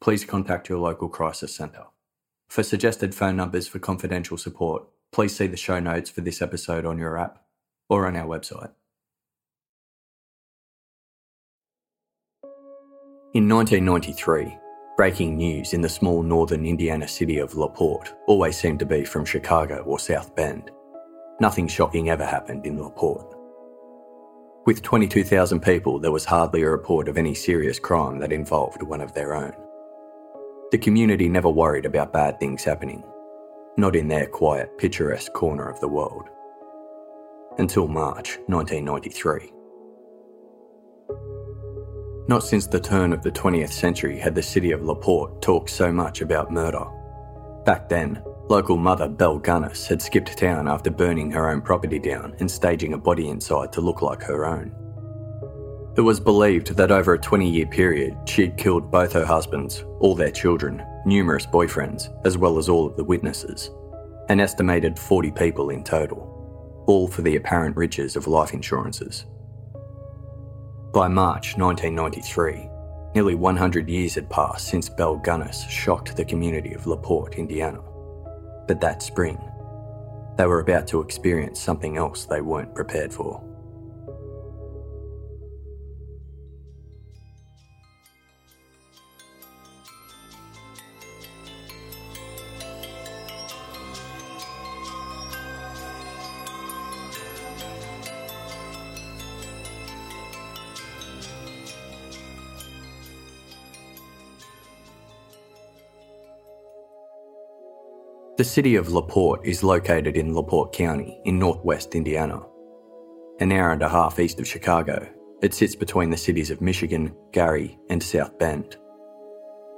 please contact your local crisis centre. For suggested phone numbers for confidential support, please see the show notes for this episode on your app or on our website. In 1993, breaking news in the small northern Indiana city of LaPorte always seemed to be from Chicago or South Bend. Nothing shocking ever happened in LaPorte. With 22,000 people, there was hardly a report of any serious crime that involved one of their own. The community never worried about bad things happening, not in their quiet, picturesque corner of the world. Until March 1993. Not since the turn of the 20th century had the city of LaPorte talked so much about murder. Back then, local mother Belle Gunness had skipped town after burning her own property down and staging a body inside to look like her own. It was believed that over a 20 year period, she had killed both her husbands, all their children, numerous boyfriends, as well as all of the witnesses. An estimated 40 people in total, all for the apparent riches of life insurances. By March 1993, nearly 100 years had passed since Belle Gunness shocked the community of LaPorte, Indiana. But that spring, they were about to experience something else they weren't prepared for. The city of LaPorte is located in LaPorte County in northwest Indiana. An hour and a half east of Chicago, it sits between the cities of Michigan, Gary, and South Bend.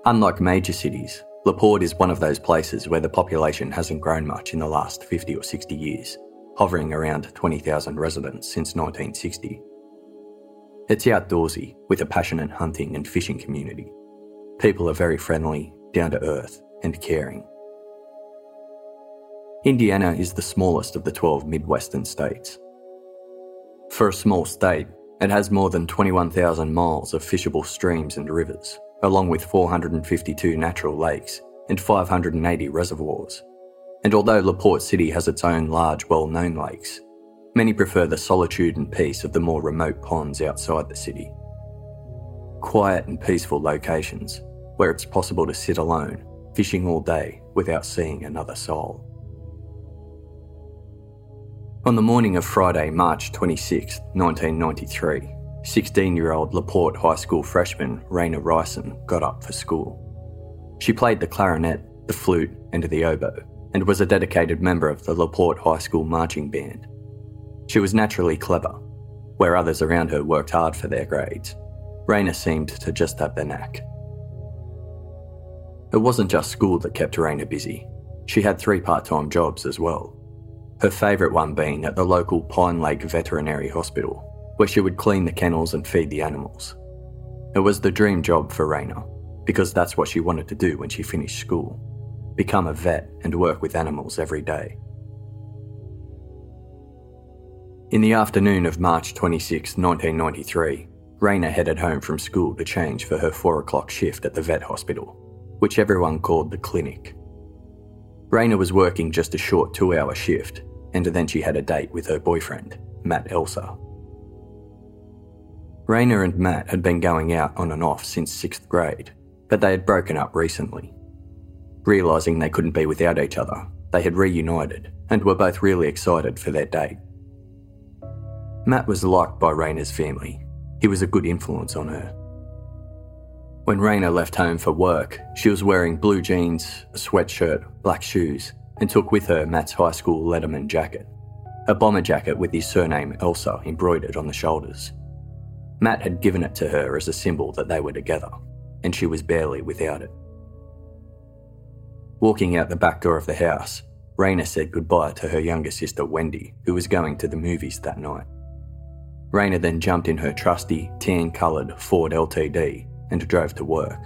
Unlike major cities, LaPorte is one of those places where the population hasn't grown much in the last 50 or 60 years, hovering around 20,000 residents since 1960. It's outdoorsy, with a passionate hunting and fishing community. People are very friendly, down to earth, and caring. Indiana is the smallest of the 12 Midwestern states. For a small state, it has more than 21,000 miles of fishable streams and rivers, along with 452 natural lakes and 580 reservoirs. And although LaPorte City has its own large, well known lakes, many prefer the solitude and peace of the more remote ponds outside the city. Quiet and peaceful locations where it's possible to sit alone, fishing all day without seeing another soul. On the morning of Friday, March 26, 1993, 16 year old LaPorte High School freshman Rayna Rison got up for school. She played the clarinet, the flute, and the oboe, and was a dedicated member of the LaPorte High School marching band. She was naturally clever, where others around her worked hard for their grades, Rayna seemed to just have the knack. It wasn't just school that kept Rayna busy. She had three part time jobs as well. Her favourite one being at the local Pine Lake Veterinary Hospital, where she would clean the kennels and feed the animals. It was the dream job for Rayna, because that's what she wanted to do when she finished school become a vet and work with animals every day. In the afternoon of March 26, 1993, Rayna headed home from school to change for her 4 o'clock shift at the vet hospital, which everyone called the clinic. Rayna was working just a short two hour shift, and then she had a date with her boyfriend, Matt Elser. Rayna and Matt had been going out on and off since sixth grade, but they had broken up recently. Realising they couldn't be without each other, they had reunited and were both really excited for their date. Matt was liked by Rayna's family. He was a good influence on her. When Rayna left home for work, she was wearing blue jeans, a sweatshirt, black shoes, and took with her Matt's high school Letterman jacket, a bomber jacket with his surname Elser embroidered on the shoulders. Matt had given it to her as a symbol that they were together, and she was barely without it. Walking out the back door of the house, Rayna said goodbye to her younger sister Wendy, who was going to the movies that night. Rayna then jumped in her trusty, tan coloured Ford LTD and drove to work,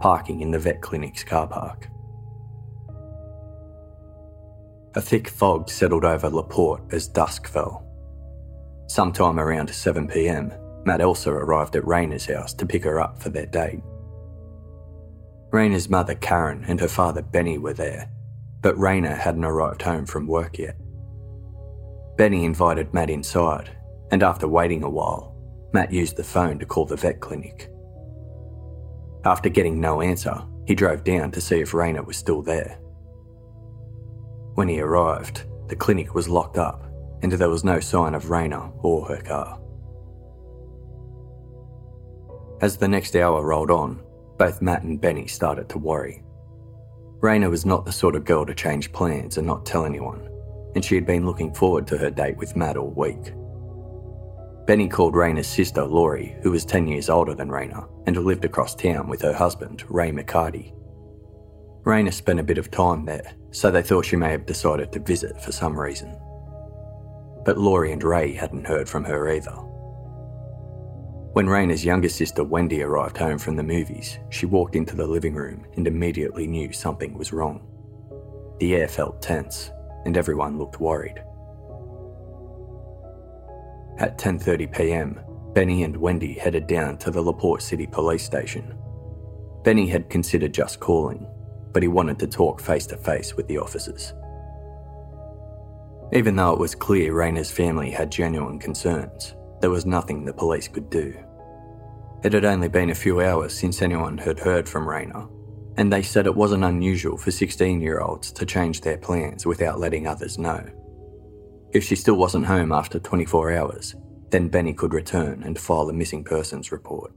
parking in the vet clinic's car park. A thick fog settled over LaPorte as dusk fell. Sometime around 7pm, Matt Elser arrived at Rayna's house to pick her up for their date. Rayna's mother Karen and her father Benny were there, but Rayna hadn't arrived home from work yet. Benny invited Matt inside and after waiting a while, Matt used the phone to call the vet clinic. After getting no answer, he drove down to see if Rayna was still there. When he arrived, the clinic was locked up and there was no sign of Rayna or her car. As the next hour rolled on, both Matt and Benny started to worry. Rayna was not the sort of girl to change plans and not tell anyone, and she had been looking forward to her date with Matt all week. Benny called Rayna's sister, Laurie, who was 10 years older than Rayna and who lived across town with her husband, Ray McCarty. Rayna spent a bit of time there, so they thought she may have decided to visit for some reason. But Laurie and Ray hadn't heard from her either. When Rayna's younger sister Wendy arrived home from the movies, she walked into the living room and immediately knew something was wrong. The air felt tense, and everyone looked worried. At 10:30 p.m., Benny and Wendy headed down to the LaPorte City Police Station. Benny had considered just calling, but he wanted to talk face to face with the officers. Even though it was clear Rayna's family had genuine concerns, there was nothing the police could do. It had only been a few hours since anyone had heard from Rayna, and they said it wasn't unusual for 16 year olds to change their plans without letting others know. If she still wasn't home after 24 hours, then Benny could return and file a missing persons report.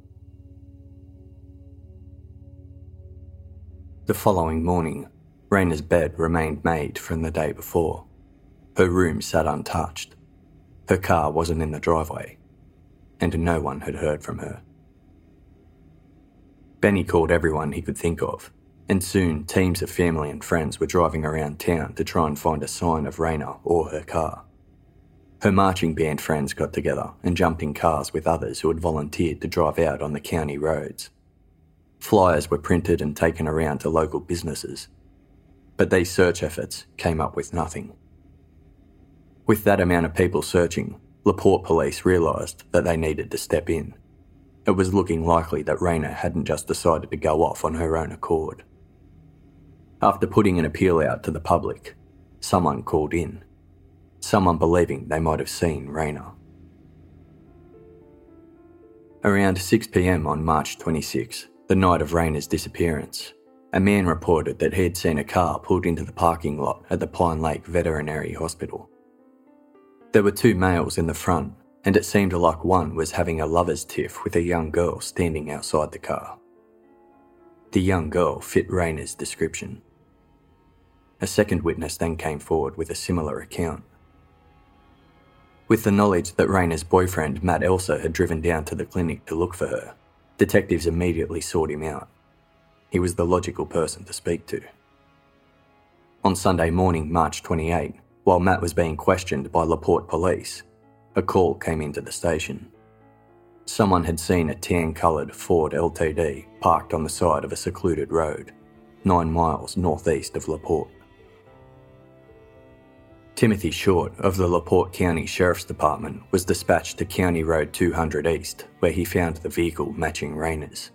The following morning, Rayna's bed remained made from the day before. Her room sat untouched. Her car wasn't in the driveway, and no one had heard from her. Benny called everyone he could think of, and soon teams of family and friends were driving around town to try and find a sign of Rayna or her car. Her marching band friends got together and jumped in cars with others who had volunteered to drive out on the county roads. Flyers were printed and taken around to local businesses. But these search efforts came up with nothing. With that amount of people searching, LaPorte police realised that they needed to step in. It was looking likely that Rayna hadn't just decided to go off on her own accord. After putting an appeal out to the public, someone called in someone believing they might have seen Rayna. Around 6pm on March 26, the night of Rayna's disappearance, a man reported that he had seen a car pulled into the parking lot at the Pine Lake Veterinary Hospital. There were two males in the front, and it seemed like one was having a lover's tiff with a young girl standing outside the car. The young girl fit Rayna's description. A second witness then came forward with a similar account. With the knowledge that Rayna's boyfriend, Matt Elser, had driven down to the clinic to look for her, detectives immediately sought him out. He was the logical person to speak to. On Sunday morning, March 28, while Matt was being questioned by LaPorte police, a call came into the station. Someone had seen a tan coloured Ford LTD parked on the side of a secluded road, nine miles northeast of LaPorte. Timothy Short of the LaPorte County Sheriff's Department was dispatched to County Road 200 East, where he found the vehicle matching Rayna's.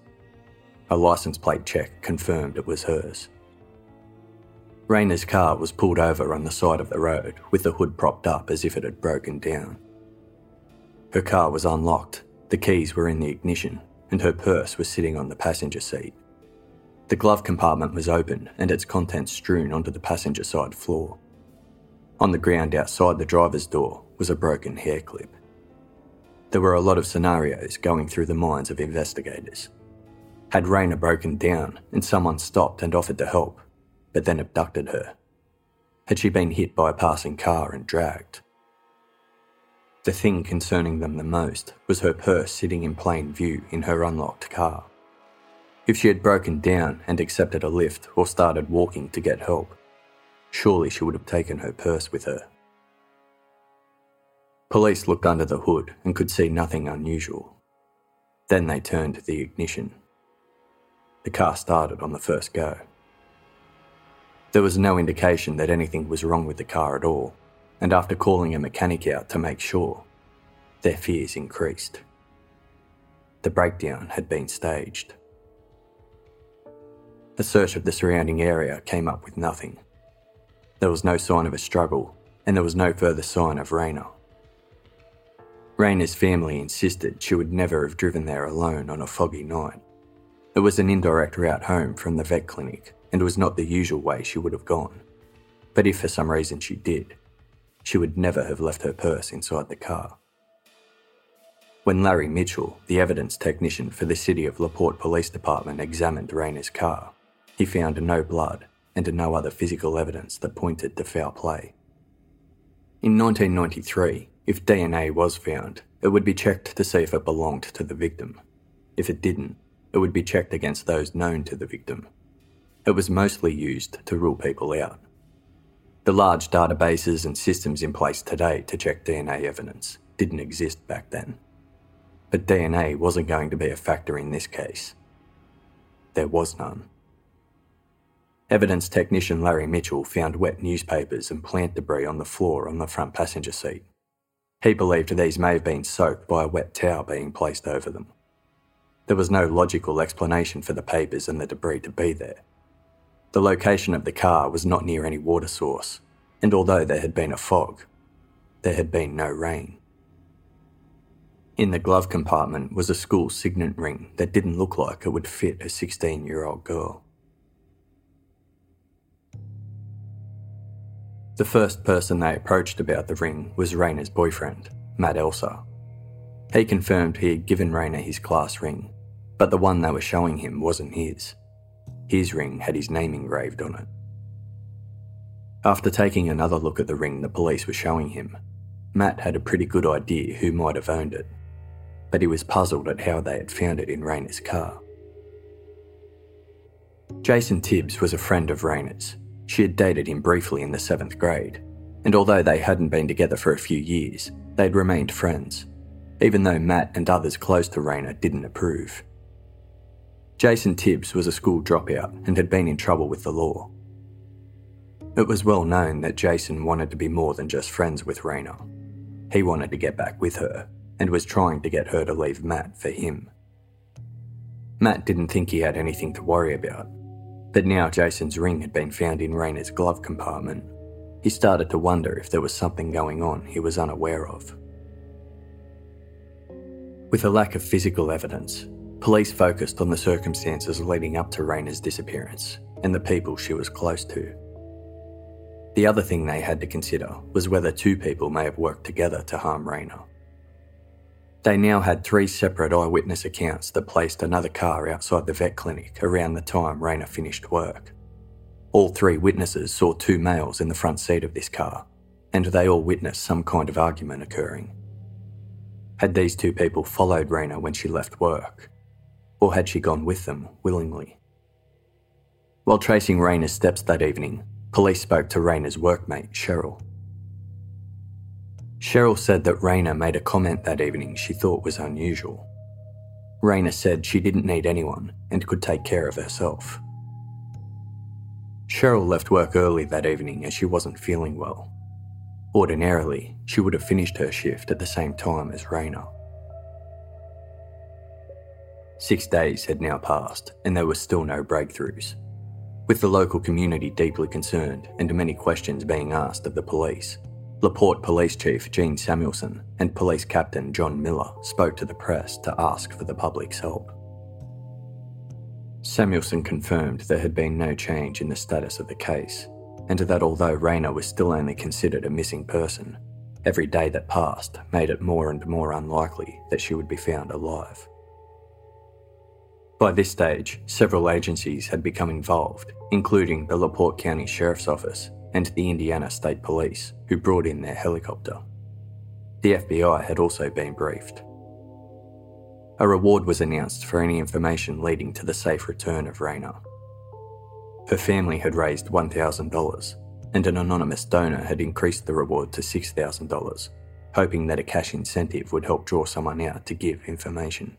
A license plate check confirmed it was hers. Rayna's car was pulled over on the side of the road with the hood propped up as if it had broken down. Her car was unlocked the keys were in the ignition, and her purse was sitting on the passenger seat. The glove compartment was open and its contents strewn onto the passenger side floor. On the ground outside the driver's door was a broken hair clip. There were a lot of scenarios going through the minds of investigators. Had Rayna broken down and someone stopped and offered to help, but then abducted her? Had she been hit by a passing car and dragged? The thing concerning them the most was her purse sitting in plain view in her unlocked car. If she had broken down and accepted a lift or started walking to get help, surely she would have taken her purse with her. Police looked under the hood and could see nothing unusual. Then they turned to the ignition. The car started on the first go. There was no indication that anything was wrong with the car at all, and after calling a mechanic out to make sure, their fears increased. The breakdown had been staged. A search of the surrounding area came up with nothing. There was no sign of a struggle, and there was no further sign of Rayna. Rayna's family insisted she would never have driven there alone on a foggy night. It was an indirect route home from the vet clinic and was not the usual way she would have gone. But if for some reason she did, she would never have left her purse inside the car. When Larry Mitchell, the evidence technician for the City of LaPorte Police Department, examined Rayna's car, he found no blood and to no other physical evidence that pointed to foul play. In 1993, if DNA was found, it would be checked to see if it belonged to the victim. If it didn't, it would be checked against those known to the victim. It was mostly used to rule people out. The large databases and systems in place today to check DNA evidence didn't exist back then. But DNA wasn't going to be a factor in this case. There was none. Evidence technician Larry Mitchell found wet newspapers and plant debris on the floor on the front passenger seat. He believed these may have been soaked by a wet towel being placed over them. There was no logical explanation for the papers and the debris to be there. The location of the car was not near any water source, and although there had been a fog, there had been no rain. In the glove compartment was a school signet ring that didn't look like it would fit a 16 year old girl. The first person they approached about the ring was Rayna's boyfriend, Matt Elser. He confirmed he had given Rayna his class ring, but the one they were showing him wasn't his. His ring had his name engraved on it. After taking another look at the ring the police were showing him, Matt had a pretty good idea who might have owned it, but he was puzzled at how they had found it in Rayna's car. Jason Tibbs was a friend of Rayna's. She had dated him briefly in the seventh grade, and although they hadn't been together for a few years, they'd remained friends, even though Matt and others close to Rayna didn't approve. Jason Tibbs was a school dropout and had been in trouble with the law. It was well known that Jason wanted to be more than just friends with Rayna. He wanted to get back with her and was trying to get her to leave Matt for him. Matt didn't think he had anything to worry about, but now Jason's ring had been found in Rayna's glove compartment. He started to wonder if there was something going on he was unaware of. With a lack of physical evidence, Police focused on the circumstances leading up to Rayna's disappearance and the people she was close to. The other thing they had to consider was whether two people may have worked together to harm Rayna. They now had three separate eyewitness accounts that placed another car outside the vet clinic around the time Rayna finished work. All three witnesses saw two males in the front seat of this car, and they all witnessed some kind of argument occurring. Had these two people followed Rayna when she left work? Or had she gone with them willingly? While tracing Rayna's steps that evening, police spoke to Rayna's workmate, Cheryl. Cheryl said that Rayna made a comment that evening she thought was unusual. Rayna said she didn't need anyone and could take care of herself. Cheryl left work early that evening as she wasn't feeling well. Ordinarily, she would have finished her shift at the same time as Rayna. Six days had now passed, and there were still no breakthroughs. With the local community deeply concerned and many questions being asked of the police, LaPorte Police Chief Gene Samuelson and Police Captain John Miller spoke to the press to ask for the public's help. Samuelson confirmed there had been no change in the status of the case and that although Rayna was still only considered a missing person, every day that passed made it more and more unlikely that she would be found alive. By this stage, several agencies had become involved, including the LaPorte County Sheriff's Office and the Indiana State Police, who brought in their helicopter. The FBI had also been briefed. A reward was announced for any information leading to the safe return of Rayna. Her family had raised $1,000, and an anonymous donor had increased the reward to $6,000, hoping that a cash incentive would help draw someone out to give information.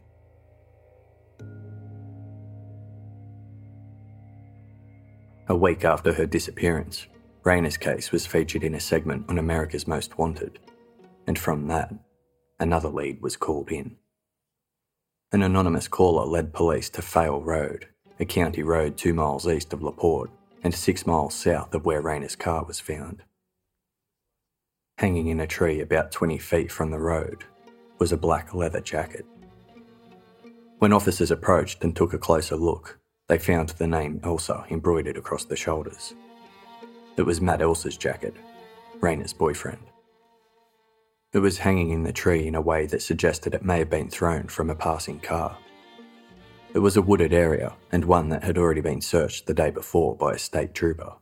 A week after her disappearance, Rayna's case was featured in a segment on America's Most Wanted, and from that, another lead was called in. An anonymous caller led police to Fale Road, a county road two miles east of LaPorte and six miles south of where Rayna's car was found. Hanging in a tree about 20 feet from the road was a black leather jacket. When officers approached and took a closer look, they found the name Elser embroidered across the shoulders. It was Matt Elser's jacket, Rayna's boyfriend. It was hanging in the tree in a way that suggested it may have been thrown from a passing car. It was a wooded area and one that had already been searched the day before by a state trooper,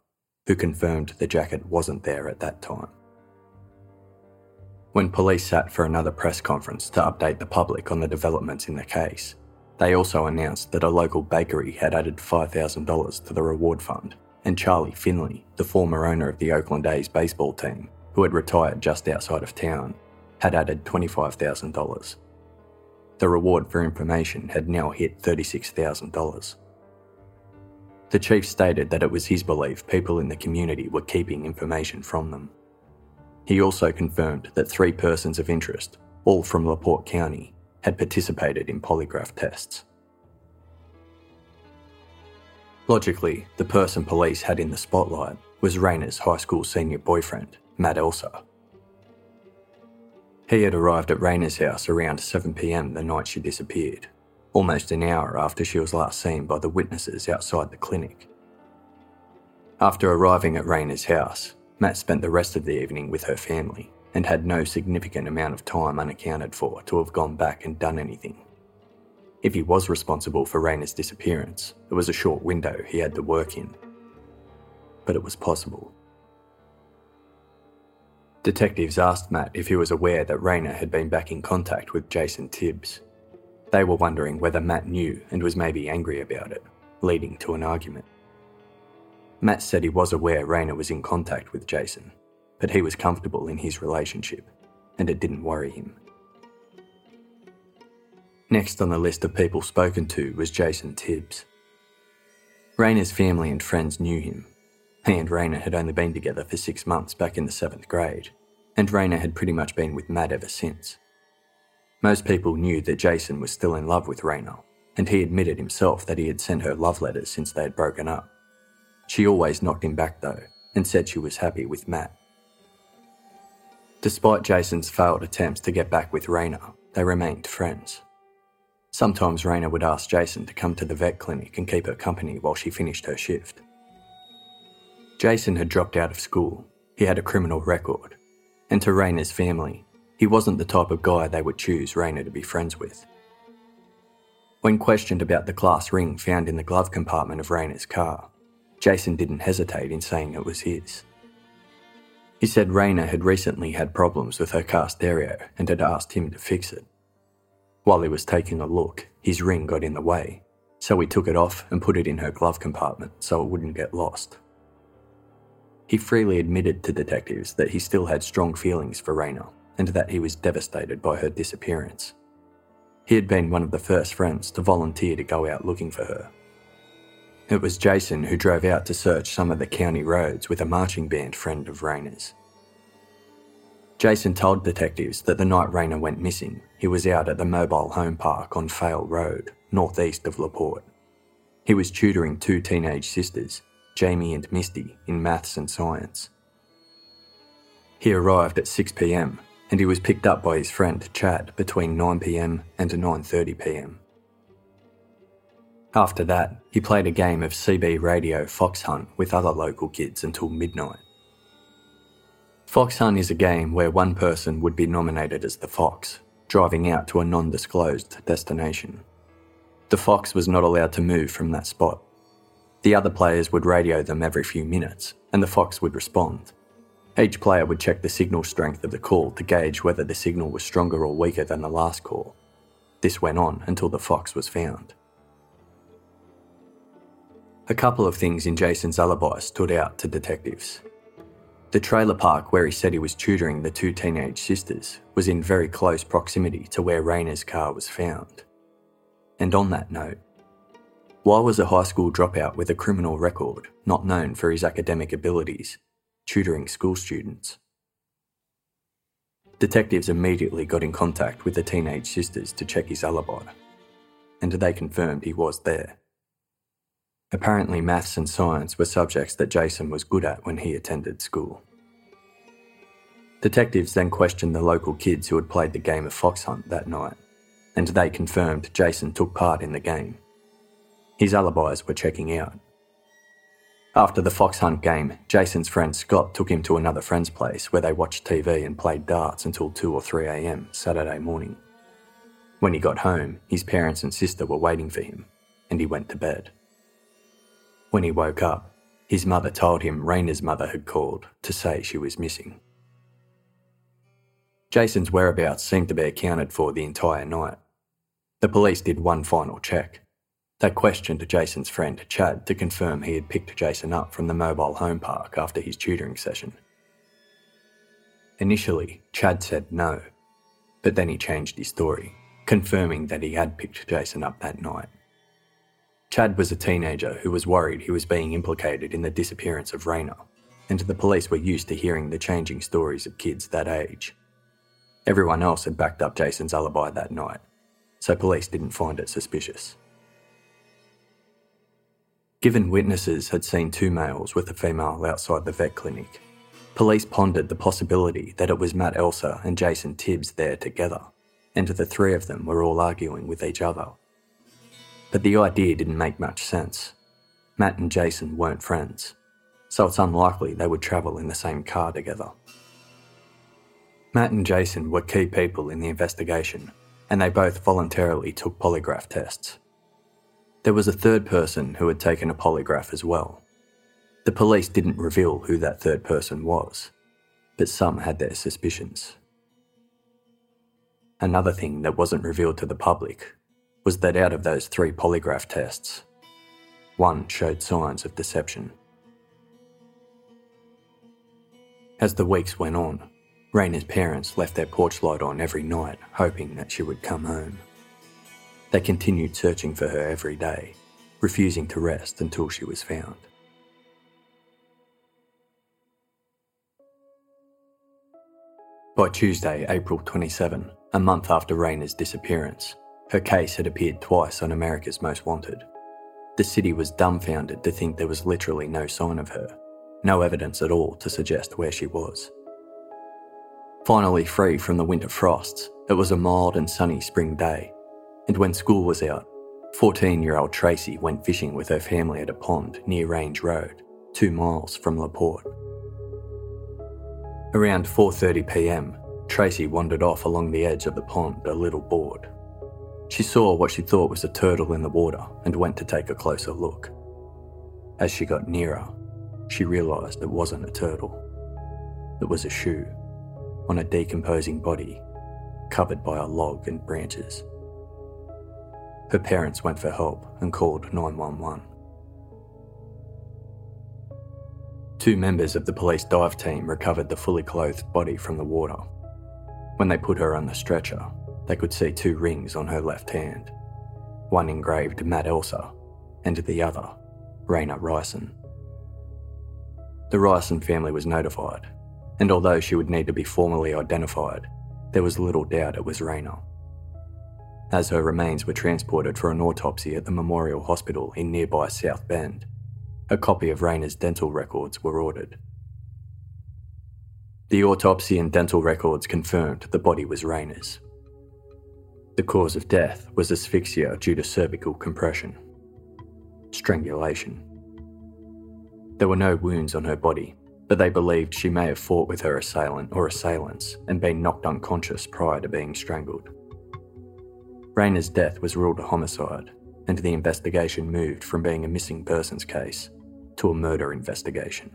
who confirmed the jacket wasn't there at that time. When police sat for another press conference to update the public on the developments in the case, they also announced that a local bakery had added $5,000 to the reward fund, and Charlie Finley, the former owner of the Oakland A's baseball team, who had retired just outside of town, had added $25,000 the reward for information had now hit $36,000. The chief stated that it was his belief people in the community were keeping information from them. He also confirmed that three persons of interest, all from LaPorte County, had participated in polygraph tests. Logically, the person police had in the spotlight was Rayna's high school senior boyfriend, Matt Elser. He had arrived at Rayna's house around 7pm the night she disappeared, almost an hour after she was last seen by the witnesses outside the clinic. After arriving at Rayna's house, Matt spent the rest of the evening with her family and had no significant amount of time unaccounted for to have gone back and done anything. If he was responsible for Rayna's disappearance, it was a short window he had to work in. But it was possible. Detectives asked Matt if he was aware that Rayna had been back in contact with Jason Tibbs. They were wondering whether Matt knew and was maybe angry about it, leading to an argument. Matt said he was aware Rayna was in contact with Jason, but he was comfortable in his relationship, and it didn't worry him. Next on the list of people spoken to was Jason Tibbs. Rayna's family and friends knew him he and Rayna had only been together for six months back in the seventh grade, and Rayna had pretty much been with Matt ever since. Most people knew that Jason was still in love with Rayna, and he admitted himself that he had sent her love letters since they had broken up. She always knocked him back though, and said she was happy with Matt. Despite Jason's failed attempts to get back with Rayna, they remained friends. Sometimes Rayna would ask Jason to come to the vet clinic and keep her company while she finished her shift. Jason had dropped out of school. He had a criminal record. And to Rayna's family, he wasn't the type of guy they would choose Rayna to be friends with. When questioned about the glass ring found in the glove compartment of Rayna's car, Jason didn't hesitate in saying it was his. He said Rayna had recently had problems with her car stereo and had asked him to fix it. While he was taking a look, his ring got in the way, so he took it off and put it in her glove compartment so it wouldn't get lost. He freely admitted to detectives that he still had strong feelings for Rayna and that he was devastated by her disappearance. He had been one of the first friends to volunteer to go out looking for her. It was Jason who drove out to search some of the county roads with a marching band friend of Rayna's. Jason told detectives that the night Rayna went missing, he was out at the mobile home park on Fale Road, northeast of Laporte. He was tutoring two teenage sisters, Jamie and Misty, in maths and science. He arrived at 6pm and he was picked up by his friend Chad between 9pm and 9.30pm. After that, he played a game of CB radio Fox Hunt with other local kids until midnight. Fox Hunt is a game where one person would be nominated as the fox, driving out to a non-disclosed destination. The fox was not allowed to move from that spot. The other players would radio them every few minutes, and the fox would respond. Each player would check the signal strength of the call to gauge whether the signal was stronger or weaker than the last call. This went on until the fox was found. A couple of things in Jason's alibi stood out to detectives. The trailer park where he said he was tutoring the two teenage sisters was in very close proximity to where Rayna's car was found. And on that note, why was a high school dropout with a criminal record, not known for his academic abilities, tutoring school students? Detectives immediately got in contact with the teenage sisters to check his alibi, and they confirmed he was there. Apparently, maths and science were subjects that Jason was good at when he attended school. Detectives then questioned the local kids who had played the game of fox hunt that night and they confirmed Jason took part in the game. His alibis were checking out. After the fox hunt game, Jason's friend Scott took him to another friend's place where they watched TV and played darts until 2 or 3 am Saturday morning. When he got home, his parents and sister were waiting for him, and he went to bed. When he woke up, his mother told him Rayna's mother had called to say she was missing. Jason's whereabouts seemed to be accounted for the entire night, the police did one final check. They questioned Jason's friend Chad to confirm he had picked Jason up from the mobile home park after his tutoring session. Initially, Chad said no, but then he changed his story, confirming that he had picked Jason up that night. Chad was a teenager who was worried he was being implicated in the disappearance of Rayna, and the police were used to hearing the changing stories of kids that age. Everyone else had backed up Jason's alibi that night, so police didn't find it suspicious. Given witnesses had seen two males with a female outside the vet clinic, police pondered the possibility that it was Matt Elser and Jason Tibbs there together, and the three of them were all arguing with each other. But the idea didn't make much sense. Matt and Jason weren't friends, so it's unlikely they would travel in the same car together. Matt and Jason were key people in the investigation and they both voluntarily took polygraph tests. There was a third person who had taken a polygraph as well. The police didn't reveal who that third person was, but some had their suspicions. Another thing that wasn't revealed to the public was that out of those three polygraph tests, one showed signs of deception. As the weeks went on, Rayna's parents left their porch light on every night, hoping that she would come home. They continued searching for her every day, refusing to rest until she was found. By Tuesday, April 27, a month after Rayna's disappearance, her case had appeared twice on America's Most Wanted. The city was dumbfounded to think there was literally no sign of her, no evidence at all to suggest where she was. Finally free from the winter frosts, it was a mild and sunny spring day, and when school was out, 14 year old Tracy went fishing with her family at a pond near Range Road, two miles from Laporte. Around 4:30 p.m., Tracy wandered off along the edge of the pond a little bored. She saw what she thought was a turtle in the water and went to take a closer look. As she got nearer, she realised it wasn't a turtle. It was a shoe on a decomposing body covered by a log and branches. Her parents went for help and called 911. Two members of the police dive team recovered the fully clothed body from the water. When they put her on the stretcher, they could see two rings on her left hand one engraved Matt Elser, and the other, Rayna Rison. The Rison family was notified, and although she would need to be formally identified, there was little doubt it was Rayna. As her remains were transported for an autopsy at the Memorial Hospital in nearby South Bend, a copy of Rayna's dental records were ordered. The autopsy and dental records confirmed the body was Rayna's. The cause of death was asphyxia due to cervical compression. Strangulation. There were no wounds on her body, but they believed she may have fought with her assailant or assailants and been knocked unconscious prior to being strangled. Rayna's death was ruled a homicide, and the investigation moved from being a missing persons case to a murder investigation.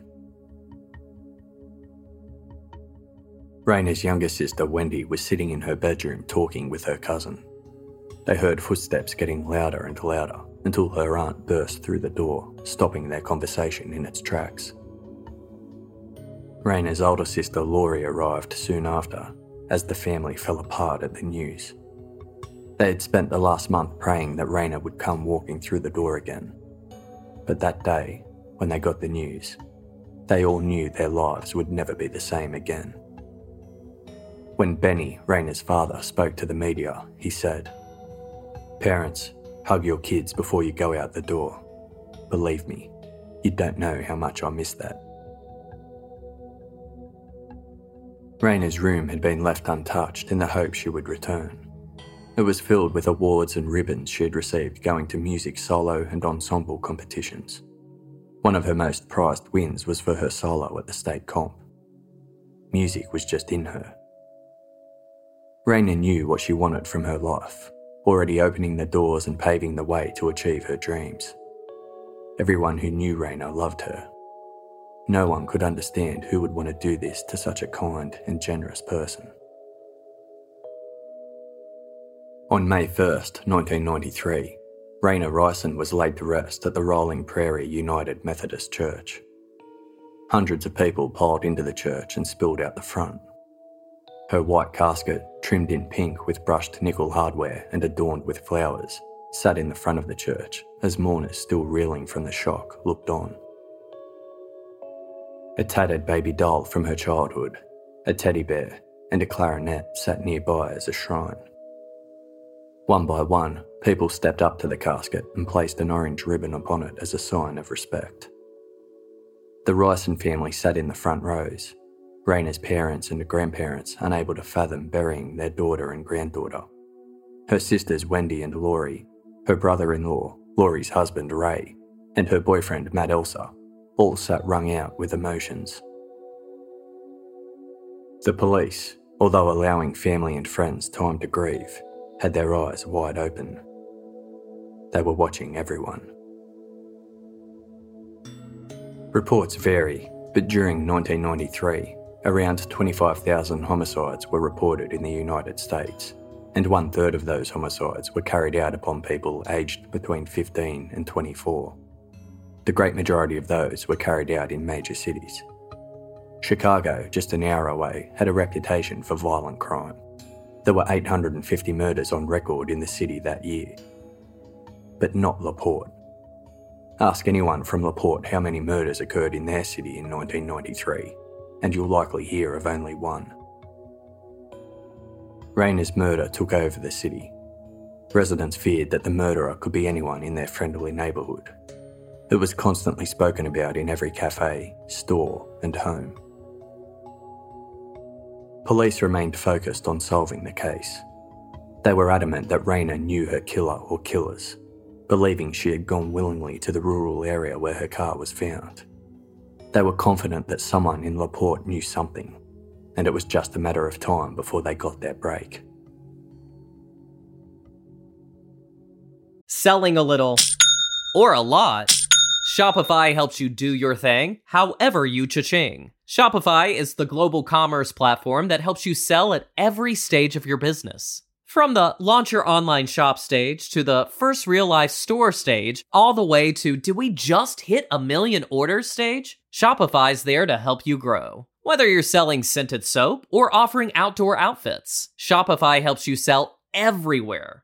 Rayna's younger sister Wendy was sitting in her bedroom talking with her cousin. They heard footsteps getting louder and louder until her aunt burst through the door, stopping their conversation in its tracks. Rayna's older sister Laurie arrived soon after, as the family fell apart at the news. They had spent the last month praying that Rayna would come walking through the door again. But that day, when they got the news, they all knew their lives would never be the same again. When Benny, Rayna's father, spoke to the media, he said, Parents, hug your kids before you go out the door. Believe me, you don't know how much I miss that. Rayna's room had been left untouched in the hope she would return. It was filled with awards and ribbons she had received going to music solo and ensemble competitions. One of her most prized wins was for her solo at the state comp. Music was just in her, Rayna knew what she wanted from her life, already opening the doors and paving the way to achieve her dreams. Everyone who knew Rayna loved her. No one could understand who would want to do this to such a kind and generous person. On May 1st, 1993, Rayna Rison was laid to rest at the Rolling Prairie United Methodist Church. Hundreds of people piled into the church and spilled out the front. Her white casket, trimmed in pink with brushed nickel hardware and adorned with flowers, sat in the front of the church as mourners still reeling from the shock looked on. A tattered baby doll from her childhood, a teddy bear, and a clarinet sat nearby as a shrine. One by one, people stepped up to the casket and placed an orange ribbon upon it as a sign of respect. The Rison family sat in the front rows, Rayna's parents and grandparents unable to fathom burying their daughter and granddaughter. Her sisters Wendy and Laurie, her brother in law, Laurie's husband Ray, and her boyfriend Matt Elser all sat wrung out with emotions. The police, although allowing family and friends time to grieve, had their eyes wide open. They were watching everyone. Reports vary, but during 1993, Around 25,000 homicides were reported in the United States, and one third of those homicides were carried out upon people aged between 15 and 24. The great majority of those were carried out in major cities. Chicago, just an hour away, had a reputation for violent crime. There were 850 murders on record in the city that year. But not LaPorte. Ask anyone from LaPorte how many murders occurred in their city in 1993, and you'll likely hear of only one. Rayna's murder took over the city. Residents feared that the murderer could be anyone in their friendly neighbourhood. It was constantly spoken about in every cafe, store, and home. Police remained focused on solving the case. They were adamant that Rayna knew her killer or killers, believing she had gone willingly to the rural area where her car was found. They were confident that someone in LaPorte knew something, and it was just a matter of time before they got their break. Selling a little or a lot. Shopify helps you do your thing, however you cha-ching. Shopify is the global commerce platform that helps you sell at every stage of your business. From the launch your online shop stage to the first real life store stage, all the way to did we just hit a million orders stage? Shopify's there to help you grow. Whether you're selling scented soap or offering outdoor outfits, Shopify helps you sell everywhere.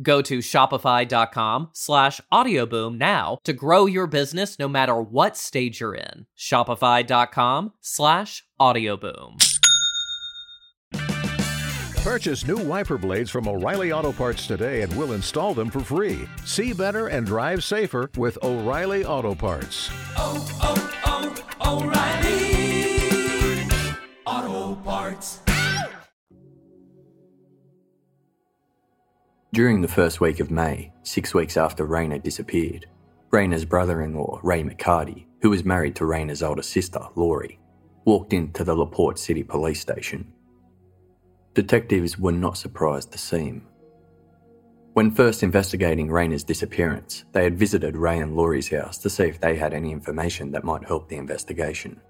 Go to shopify.com slash audioboom now to grow your business no matter what stage you're in. Shopify.com slash audioboom. Purchase new wiper blades from O'Reilly Auto Parts today and we'll install them for free. See better and drive safer with O'Reilly Auto Parts. Oh, oh, oh, O'Reilly Auto Parts. During the first week of May, six weeks after Rayna disappeared, Rayna's brother in law, Ray McCarty, who was married to Rayna's older sister, Laurie, walked into the LaPorte City police station. Detectives were not surprised to see him. When first investigating Rayna's disappearance, they had visited Ray and Laurie's house to see if they had any information that might help the investigation.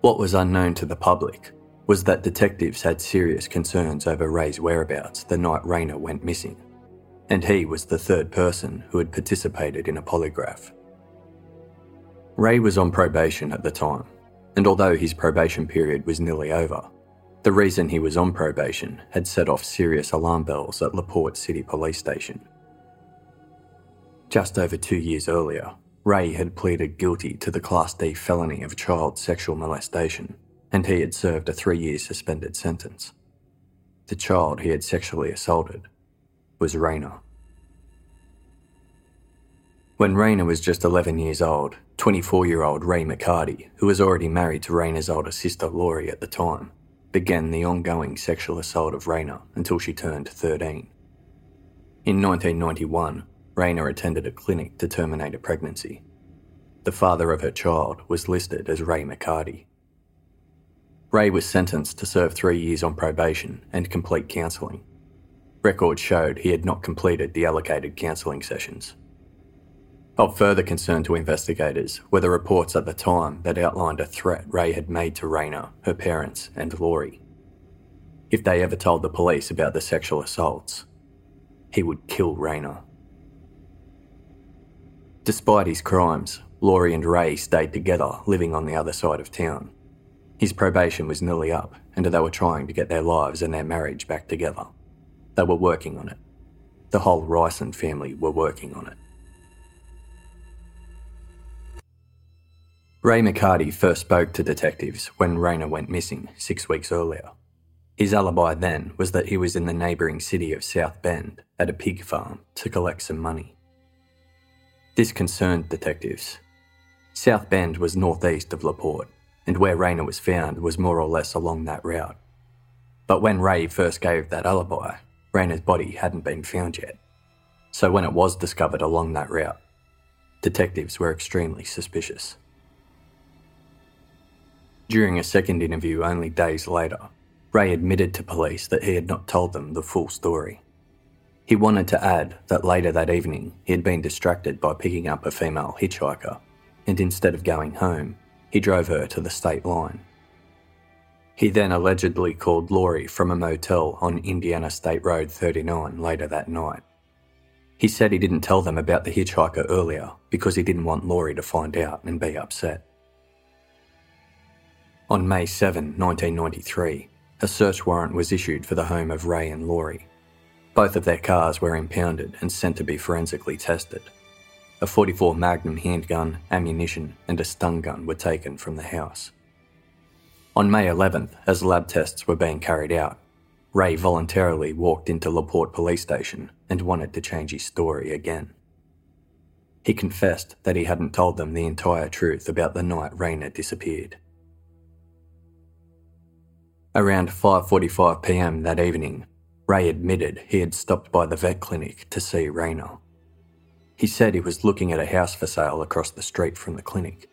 What was unknown to the public was that detectives had serious concerns over Ray's whereabouts the night Rayna went missing, and he was the third person who had participated in a polygraph. Ray was on probation at the time, and although his probation period was nearly over, the reason he was on probation had set off serious alarm bells at LaPorte City Police Station. Just over two years earlier, Ray had pleaded guilty to the Class D felony of child sexual molestation and he had served a three year suspended sentence. The child he had sexually assaulted was Rayna. When Rayna was just 11 years old, 24 year old Ray McCarty, who was already married to Rayna's older sister Laurie at the time, began the ongoing sexual assault of Rayna until she turned 13. In 1991, Rayna attended a clinic to terminate a pregnancy. The father of her child was listed as Ray McCarty. Ray was sentenced to serve three years on probation and complete counselling. Records showed he had not completed the allocated counselling sessions. Of further concern to investigators were the reports at the time that outlined a threat Ray had made to Rayna, her parents, and Laurie. If they ever told the police about the sexual assaults, he would kill Rayna. Despite his crimes, Laurie and Ray stayed together, living on the other side of town. His probation was nearly up, and they were trying to get their lives and their marriage back together. They were working on it. The whole Rison family were working on it. Ray McCarty first spoke to detectives when Rayna went missing six weeks earlier. His alibi then was that he was in the neighbouring city of South Bend at a pig farm to collect some money. This concerned detectives. South Bend was northeast of LaPorte, and where Rayna was found was more or less along that route. But when Ray first gave that alibi, Rayna's body hadn't been found yet. So when it was discovered along that route, detectives were extremely suspicious. During a second interview only days later, Ray admitted to police that he had not told them the full story. He wanted to add that later that evening he had been distracted by picking up a female hitchhiker, and instead of going home, he drove her to the state line. He then allegedly called Laurie from a motel on Indiana State Road 39 later that night. He said he didn't tell them about the hitchhiker earlier because he didn't want Laurie to find out and be upset. On May 7, 1993, a search warrant was issued for the home of Ray and Laurie. Both of their cars were impounded and sent to be forensically tested. A 44 Magnum handgun, ammunition, and a stun gun were taken from the house. On May 11th, as lab tests were being carried out, Ray voluntarily walked into LaPorte police station and wanted to change his story again. He confessed that he hadn't told them the entire truth about the night Rayna disappeared. Around 5:45 p.m. that evening, Ray admitted he had stopped by the vet clinic to see Rayna. He said he was looking at a house for sale across the street from the clinic.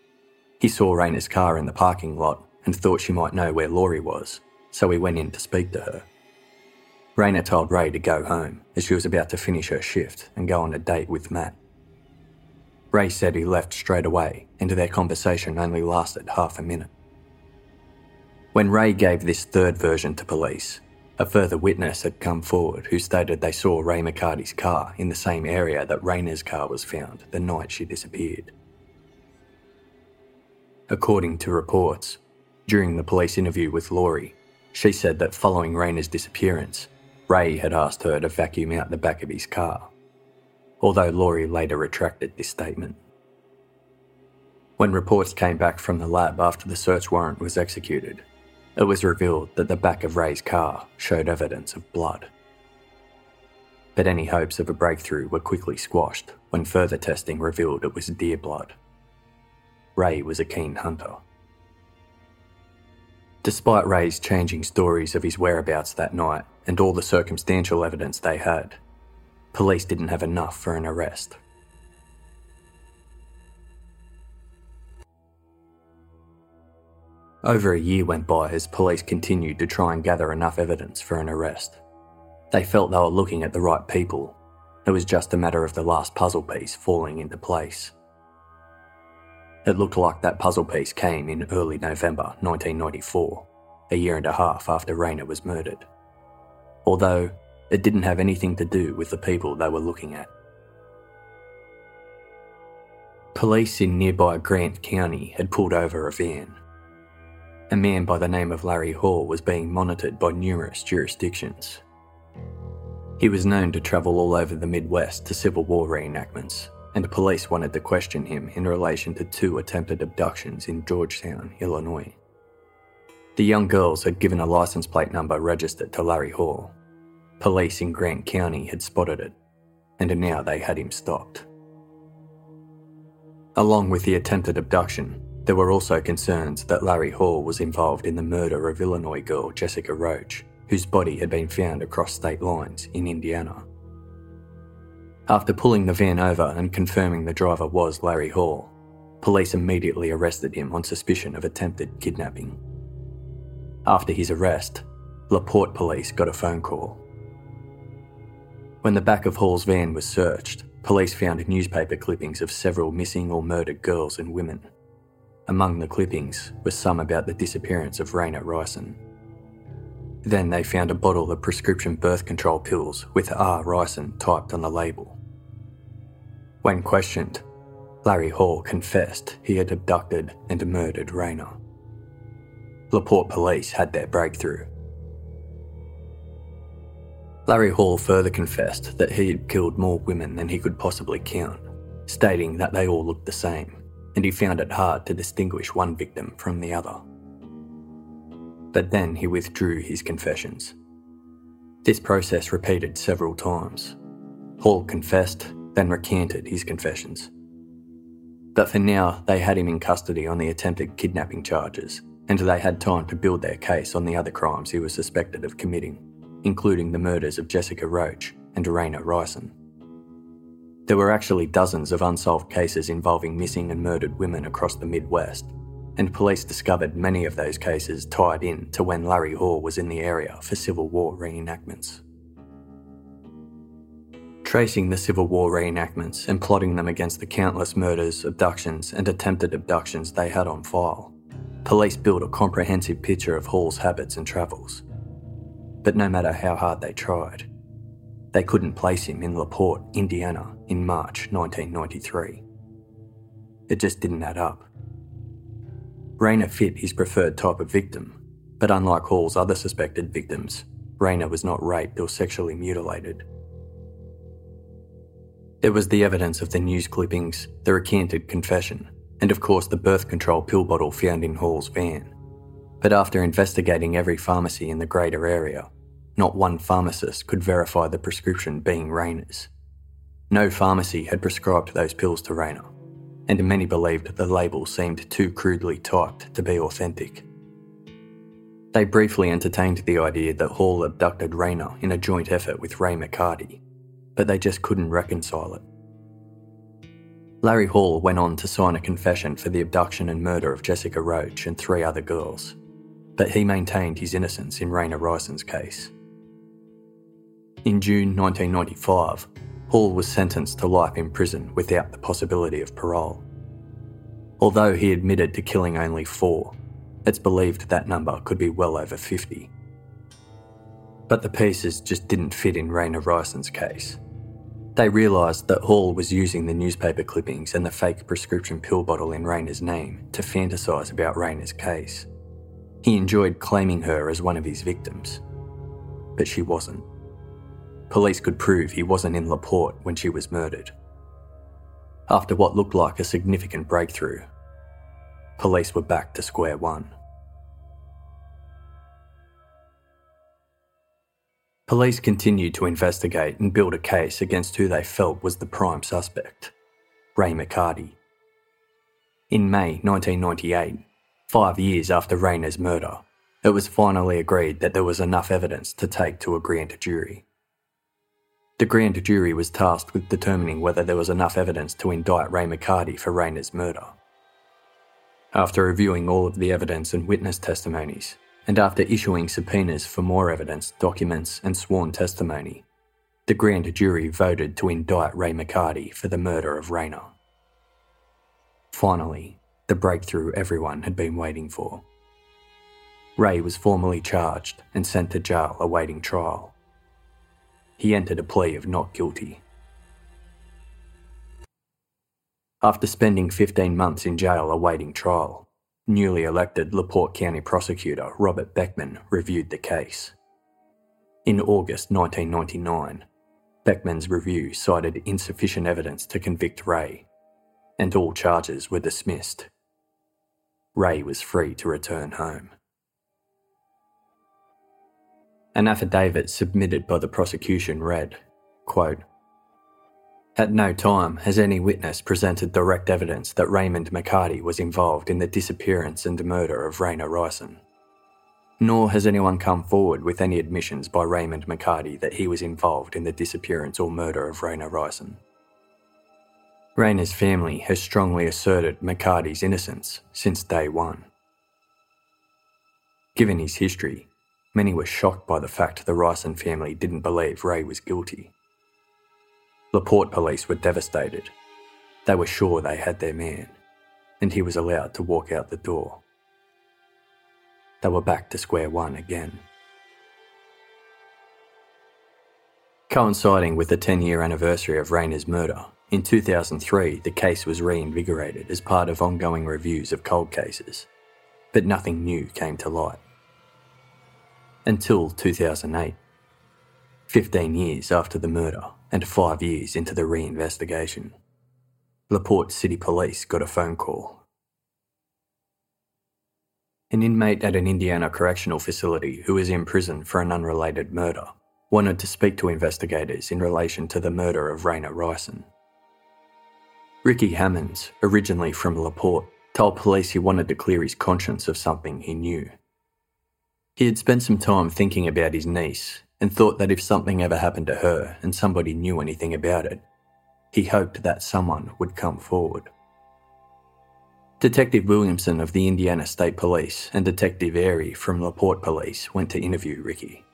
He saw Rayna's car in the parking lot and thought she might know where Laurie was, so he went in to speak to her. Rayna told Ray to go home as she was about to finish her shift and go on a date with Matt. Ray said he left straight away and their conversation only lasted half a minute. When Ray gave this third version to police, a further witness had come forward who stated they saw Ray McCarty's car in the same area that Rayna's car was found the night she disappeared. According to reports, during the police interview with Laurie, she said that following Rayna's disappearance, Ray had asked her to vacuum out the back of his car, although Laurie later retracted this statement. When reports came back from the lab after the search warrant was executed, it was revealed that the back of Ray's car showed evidence of blood. But any hopes of a breakthrough were quickly squashed when further testing revealed it was deer blood. Ray was a keen hunter. Despite Ray's changing stories of his whereabouts that night and all the circumstantial evidence they had, police didn't have enough for an arrest. Over a year went by as police continued to try and gather enough evidence for an arrest. They felt they were looking at the right people. It was just a matter of the last puzzle piece falling into place. It looked like that puzzle piece came in early November 1994, a year and a half after Rayna was murdered. Although it didn't have anything to do with the people they were looking at. Police in nearby Grant County had pulled over a van. A man by the name of Larry Hall was being monitored by numerous jurisdictions. He was known to travel all over the Midwest to Civil War reenactments and police wanted to question him in relation to two attempted abductions in Georgetown, Illinois. The young girls had given a license plate number registered to Larry Hall. Police in Grant County had spotted it, and now they had him stopped. Along with the attempted abduction, there were also concerns that Larry Hall was involved in the murder of Illinois girl Jessica Roach, whose body had been found across state lines in Indiana. After pulling the van over and confirming the driver was Larry Hall, police immediately arrested him on suspicion of attempted kidnapping. After his arrest, LaPorte police got a phone call. When the back of Hall's van was searched, police found newspaper clippings of several missing or murdered girls and women. Among the clippings were some about the disappearance of Rayna Rison. Then they found a bottle of prescription birth control pills with R. Rison typed on the label. When questioned, Larry Hall confessed he had abducted and murdered Rayna. LaPorte police had their breakthrough. Larry Hall further confessed that he had killed more women than he could possibly count, stating that they all looked the same, and he found it hard to distinguish one victim from the other. But then he withdrew his confessions. This process repeated several times. Hall confessed then recanted his confessions. But for now, they had him in custody on the attempted kidnapping charges, and they had time to build their case on the other crimes he was suspected of committing, including the murders of Jessica Roach and Rayna Rison. There were actually dozens of unsolved cases involving missing and murdered women across the Midwest, and police discovered many of those cases tied in to when Larry Hall was in the area for Civil War reenactments. Tracing the Civil War reenactments and plotting them against the countless murders, abductions, and attempted abductions they had on file, police built a comprehensive picture of Hall's habits and travels. But no matter how hard they tried, they couldn't place him in LaPorte, Indiana in March 1993. It just didn't add up. Rayna fit his preferred type of victim, But unlike Hall's other suspected victims, Rayna was not raped or sexually mutilated. There was the evidence of the news clippings, the recanted confession, and of course the birth control pill bottle found in Hall's van. But after investigating every pharmacy in the greater area, not one pharmacist could verify the prescription being Rayna's. No pharmacy had prescribed those pills to Rayna, and many believed the label seemed too crudely typed to be authentic. They briefly entertained the idea that Hall abducted Rayna in a joint effort with Ray McCarty, but they just couldn't reconcile it. Larry Hall went on to sign a confession for the abduction and murder of Jessica Roach and three other girls, but he maintained his innocence in Rayna Rison's case. In June 1995, Hall was sentenced to life in prison without the possibility of parole. Although he admitted to killing only four, it's believed that number could be well over 50. But the pieces just didn't fit in Rayna Rison's case. They realised that Hall was using the newspaper clippings and the fake prescription pill bottle in Rayna's name to fantasise about Rayna's case. He enjoyed claiming her as one of his victims. But she wasn't. Police could prove he wasn't in LaPorte when she was murdered. After what looked like a significant breakthrough, police were back to square one. Police continued to investigate and build a case against who they felt was the prime suspect, Ray McCarty. In May 1998, five years after Rayna's murder, it was finally agreed that there was enough evidence to take to a grand jury. The grand jury was tasked with determining whether there was enough evidence to indict Ray McCarty for Rayna's murder. After reviewing all of the evidence and witness testimonies, and after issuing subpoenas for more evidence, documents, and sworn testimony, the grand jury voted to indict Ray McCarty for the murder of Rayna. Finally, the breakthrough everyone had been waiting for. Ray was formally charged and sent to jail awaiting trial. He entered a plea of not guilty. After spending 15 months in jail awaiting trial, Newly elected LaPorte County prosecutor Robert Beckman reviewed the case. In August 1999, Beckman's review cited insufficient evidence to convict Ray, and all charges were dismissed. Ray was free to return home. An affidavit submitted by the prosecution read, quote, at no time has any witness presented direct evidence that Raymond McCarty was involved in the disappearance and murder of Rayna Rison. Nor has anyone come forward with any admissions by Raymond McCarty that he was involved in the disappearance or murder of Rayna Rison. Rayna's family has strongly asserted McCarty's innocence since day one. Given his history, many were shocked by the fact the Rison family didn't believe Ray was guilty. LaPorte police were devastated. They were sure they had their man, and he was allowed to walk out the door. They were back to square one again. Coinciding with the 10 year anniversary of Rayna's murder, in 2003 the case was reinvigorated as part of ongoing reviews of cold cases, but nothing new came to light. Until 2008, 15 years after the murder and five years into the reinvestigation. LaPorte City Police got a phone call. An inmate at an Indiana correctional facility who was in prison for an unrelated murder wanted to speak to investigators in relation to the murder of Rayna Rison. Ricky Hammonds, originally from LaPorte, told police he wanted to clear his conscience of something he knew. He had spent some time thinking about his niece and thought that if something ever happened to her and somebody knew anything about it, he hoped that someone would come forward. Detective Williamson of the Indiana State Police and Detective Airy from LaPorte Police went to interview Ricky.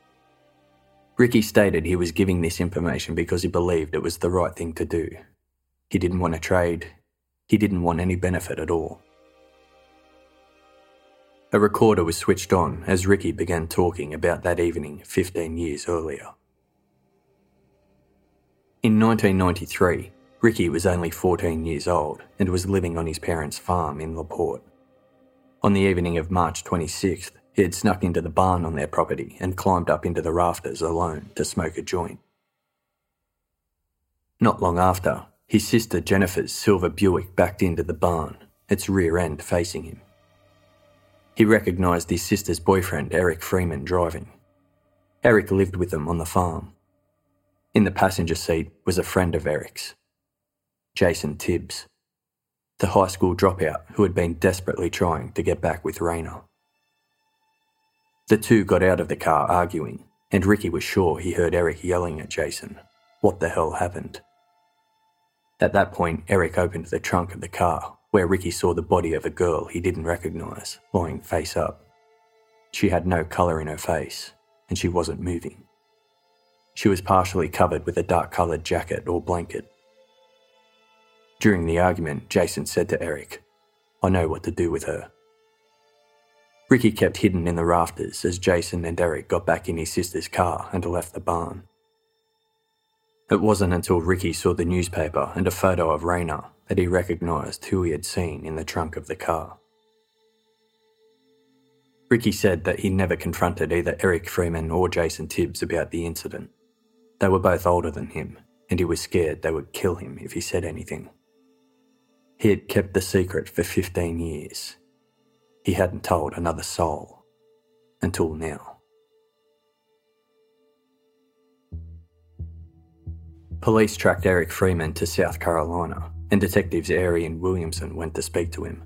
Ricky stated he was giving this information because he believed it was the right thing to do. He didn't want to trade, he didn't want any benefit at all. A recorder was switched on as Ricky began talking about that evening 15 years earlier. In 1993, Ricky was only 14 years old and was living on his parents' farm in LaPorte. On the evening of March 26th, he had snuck into the barn on their property and climbed up into the rafters alone to smoke a joint. Not long after, his sister Jennifer's silver Buick backed into the barn, its rear end facing him. He recognised his sister's boyfriend, Eric Freeman, driving. Eric lived with them on the farm. In the passenger seat was a friend of Eric's, Jason Tibbs, the high school dropout who had been desperately trying to get back with Rayna. The two got out of the car arguing, and Ricky was sure he heard Eric yelling at Jason, What the hell happened? At that point, Eric opened the trunk of the car, where Ricky saw the body of a girl he didn't recognise, lying face up. She had no colour in her face, and she wasn't moving. She was partially covered with a dark coloured jacket or blanket. During the argument, Jason said to Eric, I know what to do with her. Ricky kept hidden in the rafters as Jason and Eric got back in his sister's car and left the barn. It wasn't until Ricky saw the newspaper and a photo of Rayna that he recognised who he had seen in the trunk of the car. Ricky said that he never confronted either Eric Freeman or Jason Tibbs about the incident. They were both older than him, and he was scared they would kill him if he said anything. He had kept the secret for 15 years, he hadn't told another soul until now. Police tracked Eric Freeman to South Carolina, and detectives Airy and Williamson went to speak to him.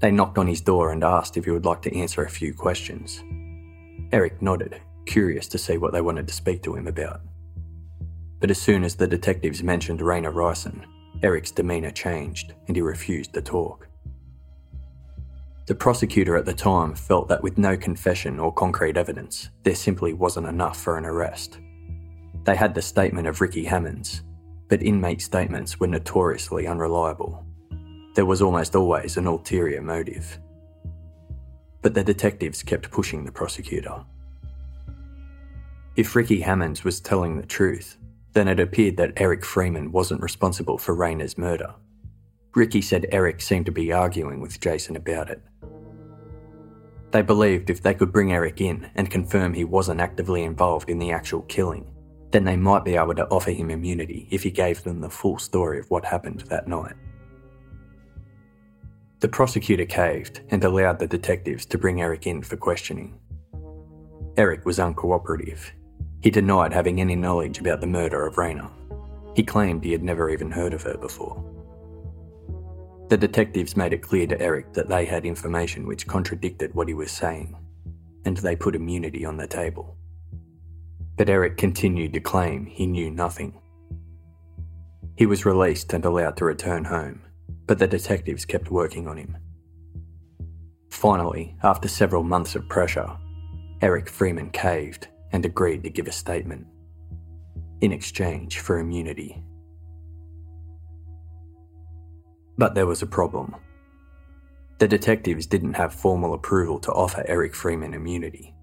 They knocked on his door and asked if he would like to answer a few questions. Eric nodded, curious to see what they wanted to speak to him about. But as soon as the detectives mentioned Rayna Rison, Eric's demeanour changed and he refused to talk. The prosecutor at the time felt that with no confession or concrete evidence, there simply wasn't enough for an arrest. They had the statement of Ricky Hammonds, but inmate statements were notoriously unreliable. There was almost always an ulterior motive. But the detectives kept pushing the prosecutor. If Ricky Hammonds was telling the truth, then it appeared that Eric Freeman wasn't responsible for Rayna's murder. Ricky said Eric seemed to be arguing with Jason about it. They believed if they could bring Eric in and confirm he wasn't actively involved in the actual killing, then they might be able to offer him immunity if he gave them the full story of what happened that night. The prosecutor caved and allowed the detectives to bring Eric in for questioning. Eric was uncooperative. He denied having any knowledge about the murder of Rayna. He claimed he had never even heard of her before. The detectives made it clear to Eric that they had information which contradicted what he was saying, and they put immunity on the table. But Eric continued to claim he knew nothing. He was released and allowed to return home, but the detectives kept working on him. Finally, after several months of pressure, Eric Freeman caved and agreed to give a statement in exchange for immunity. But there was a problem. The detectives didn't have formal approval to offer Eric Freeman immunity.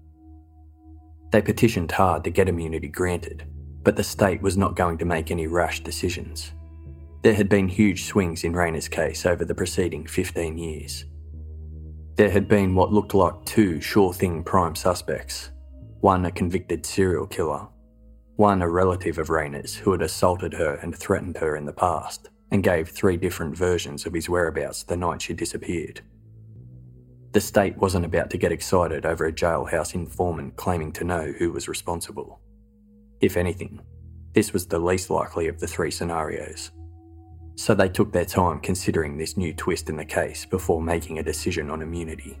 They petitioned hard to get immunity granted, but the state was not going to make any rash decisions. There had been huge swings in Rayna's case over the preceding 15 years. There had been what looked like two sure thing prime suspects one a convicted serial killer, one a relative of Rayna's who had assaulted her and threatened her in the past and gave three different versions of his whereabouts the night she disappeared. The state wasn't about to get excited over a jailhouse informant claiming to know who was responsible. If anything, this was the least likely of the three scenarios. So they took their time considering this new twist in the case before making a decision on immunity.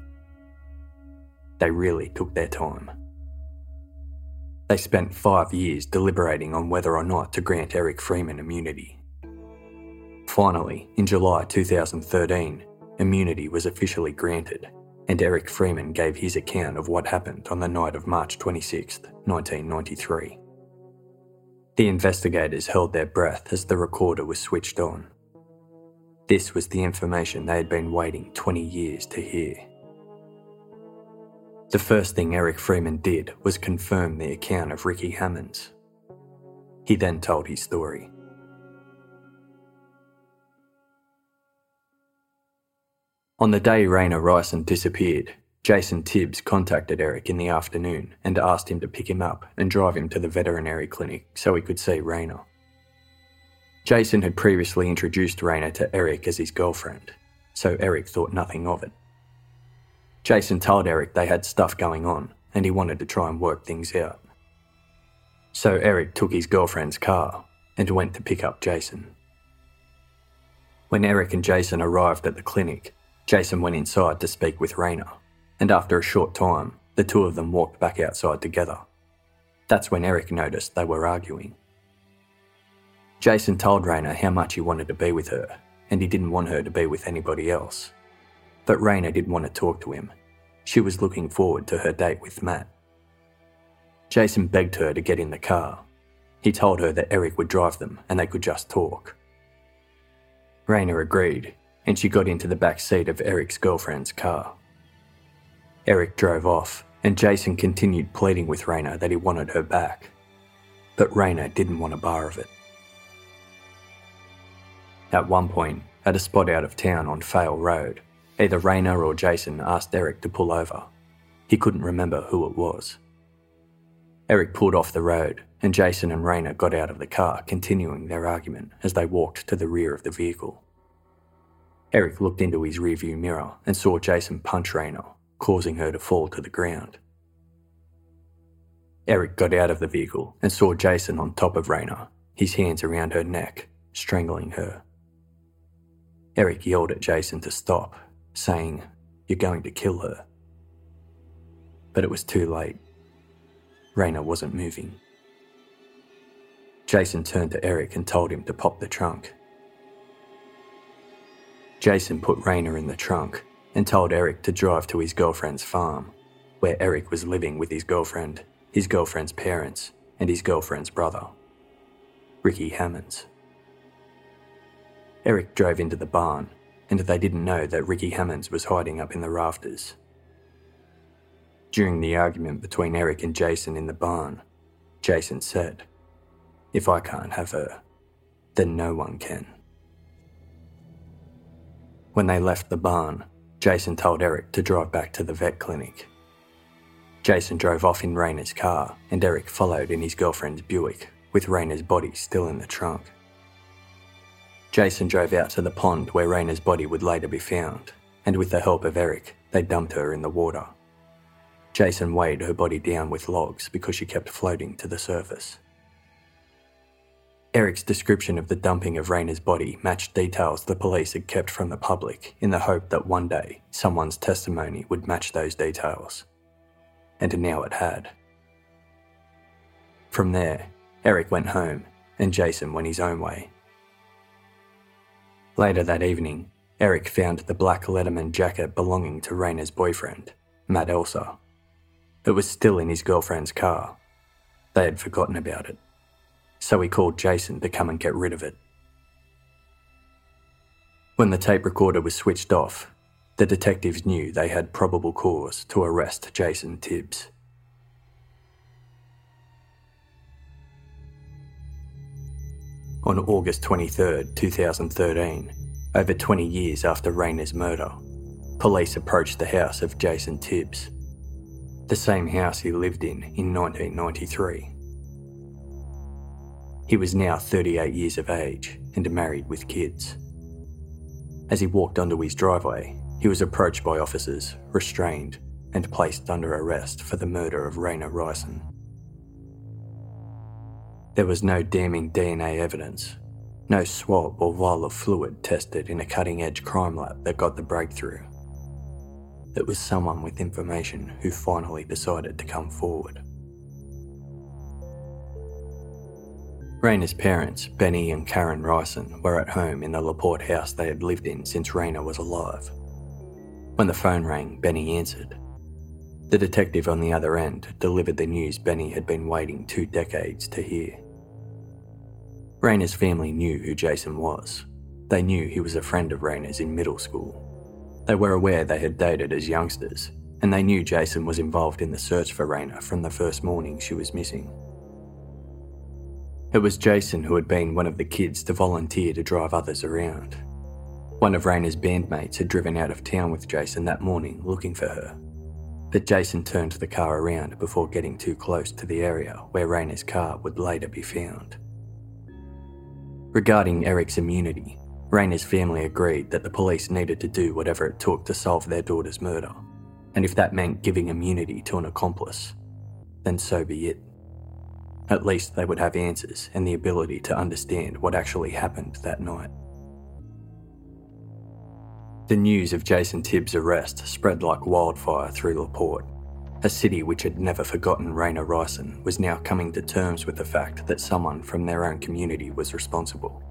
They really took their time. They spent five years deliberating on whether or not to grant Eric Freeman immunity. Finally, in July 2013, immunity was officially granted, and Eric Freeman gave his account of what happened on the night of March 26, 1993. The investigators held their breath as the recorder was switched on. This was the information they had been waiting 20 years to hear. The first thing Eric Freeman did was confirm the account of Ricky Hammonds. He then told his story. On the day Rayna Rison disappeared, Jason Tibbs contacted Eric in the afternoon and asked him to pick him up and drive him to the veterinary clinic so he could see Rayna. Jason had previously introduced Rayna to Eric as his girlfriend, so Eric thought nothing of it. Jason told Eric they had stuff going on and he wanted to try and work things out. So Eric took his girlfriend's car and went to pick up Jason. When Eric and Jason arrived at the clinic, Jason went inside to speak with Rayna, and after a short time, the two of them walked back outside together. That's when Eric noticed they were arguing. Jason told Rayna how much he wanted to be with her, and he didn't want her to be with anybody else. But Rayna didn't want to talk to him. She was looking forward to her date with Matt. Jason begged her to get in the car. He told her that Eric would drive them and they could just talk. Rayna agreed, and she got into the back seat of Eric's girlfriend's car. Eric drove off, and Jason continued pleading with Rayna that he wanted her back. But Rayna didn't want a bar of it. At one point, at a spot out of town on Fale Road, either Rayna or Jason asked Eric to pull over. He couldn't remember who it was. Eric pulled off the road, and Jason and Rayna got out of the car, continuing their argument as they walked to the rear of the vehicle. Eric looked into his rearview mirror and saw Jason punch Rayna, causing her to fall to the ground. Eric got out of the vehicle and saw Jason on top of Rayna, his hands around her neck, strangling her. Eric yelled at Jason to stop, saying, You're going to kill her. But it was too late. Rayna wasn't moving. Jason turned to Eric and told him to pop the trunk. Jason put Rayna in the trunk and told Eric to drive to his girlfriend's farm, where Eric was living with his girlfriend, his girlfriend's parents, and his girlfriend's brother, Ricky Hammonds. Eric drove into the barn, and they didn't know that Ricky Hammonds was hiding up in the rafters. During the argument between Eric and Jason in the barn, Jason said, If I can't have her, then no one can. When they left the barn, Jason told Eric to drive back to the vet clinic. Jason drove off in Rayna's car, and Eric followed in his girlfriend's Buick, with Rayna's body still in the trunk. Jason drove out to the pond where Rayna's body would later be found, and with the help of Eric, they dumped her in the water. Jason weighed her body down with logs because she kept floating to the surface. Eric's description of the dumping of Rayna's body matched details the police had kept from the public in the hope that one day someone's testimony would match those details. And now it had. From there, Eric went home and Jason went his own way. Later that evening, Eric found the black Letterman jacket belonging to Rayna's boyfriend, Matt Elser. It was still in his girlfriend's car. They had forgotten about it. So he called Jason to come and get rid of it. When the tape recorder was switched off, the detectives knew they had probable cause to arrest Jason Tibbs. On August 23, 2013, over 20 years after Rayna's murder, police approached the house of Jason Tibbs the same house he lived in in 1993. He was now 38 years of age and married with kids. As he walked onto his driveway, he was approached by officers, restrained, and placed under arrest for the murder of Rayna Rison. There was no damning DNA evidence, no swab or vial of fluid tested in a cutting edge crime lab that got the breakthrough. It was someone with information who finally decided to come forward. Rayna's parents, Benny and Karen Rison, were at home in the Laporte house they had lived in since Rayna was alive. When the phone rang, Benny answered. The detective on the other end delivered the news Benny had been waiting two decades to hear. Rayna's family knew who Jason was. They knew he was a friend of Rayna's in middle school they were aware they had dated as youngsters, and they knew Jason was involved in the search for Rayna from the first morning she was missing. It was Jason who had been one of the kids to volunteer to drive others around. One of Rayna's bandmates had driven out of town with Jason that morning looking for her, but Jason turned the car around before getting too close to the area where Rayna's car would later be found. Regarding Eric's immunity, Rayna's family agreed that the police needed to do whatever it took to solve their daughter's murder, and if that meant giving immunity to an accomplice, then so be it. At least they would have answers and the ability to understand what actually happened that night. The news of Jason Tibbs' arrest spread like wildfire through LaPorte. A city which had never forgotten Rayna Rison was now coming to terms with the fact that someone from their own community was responsible.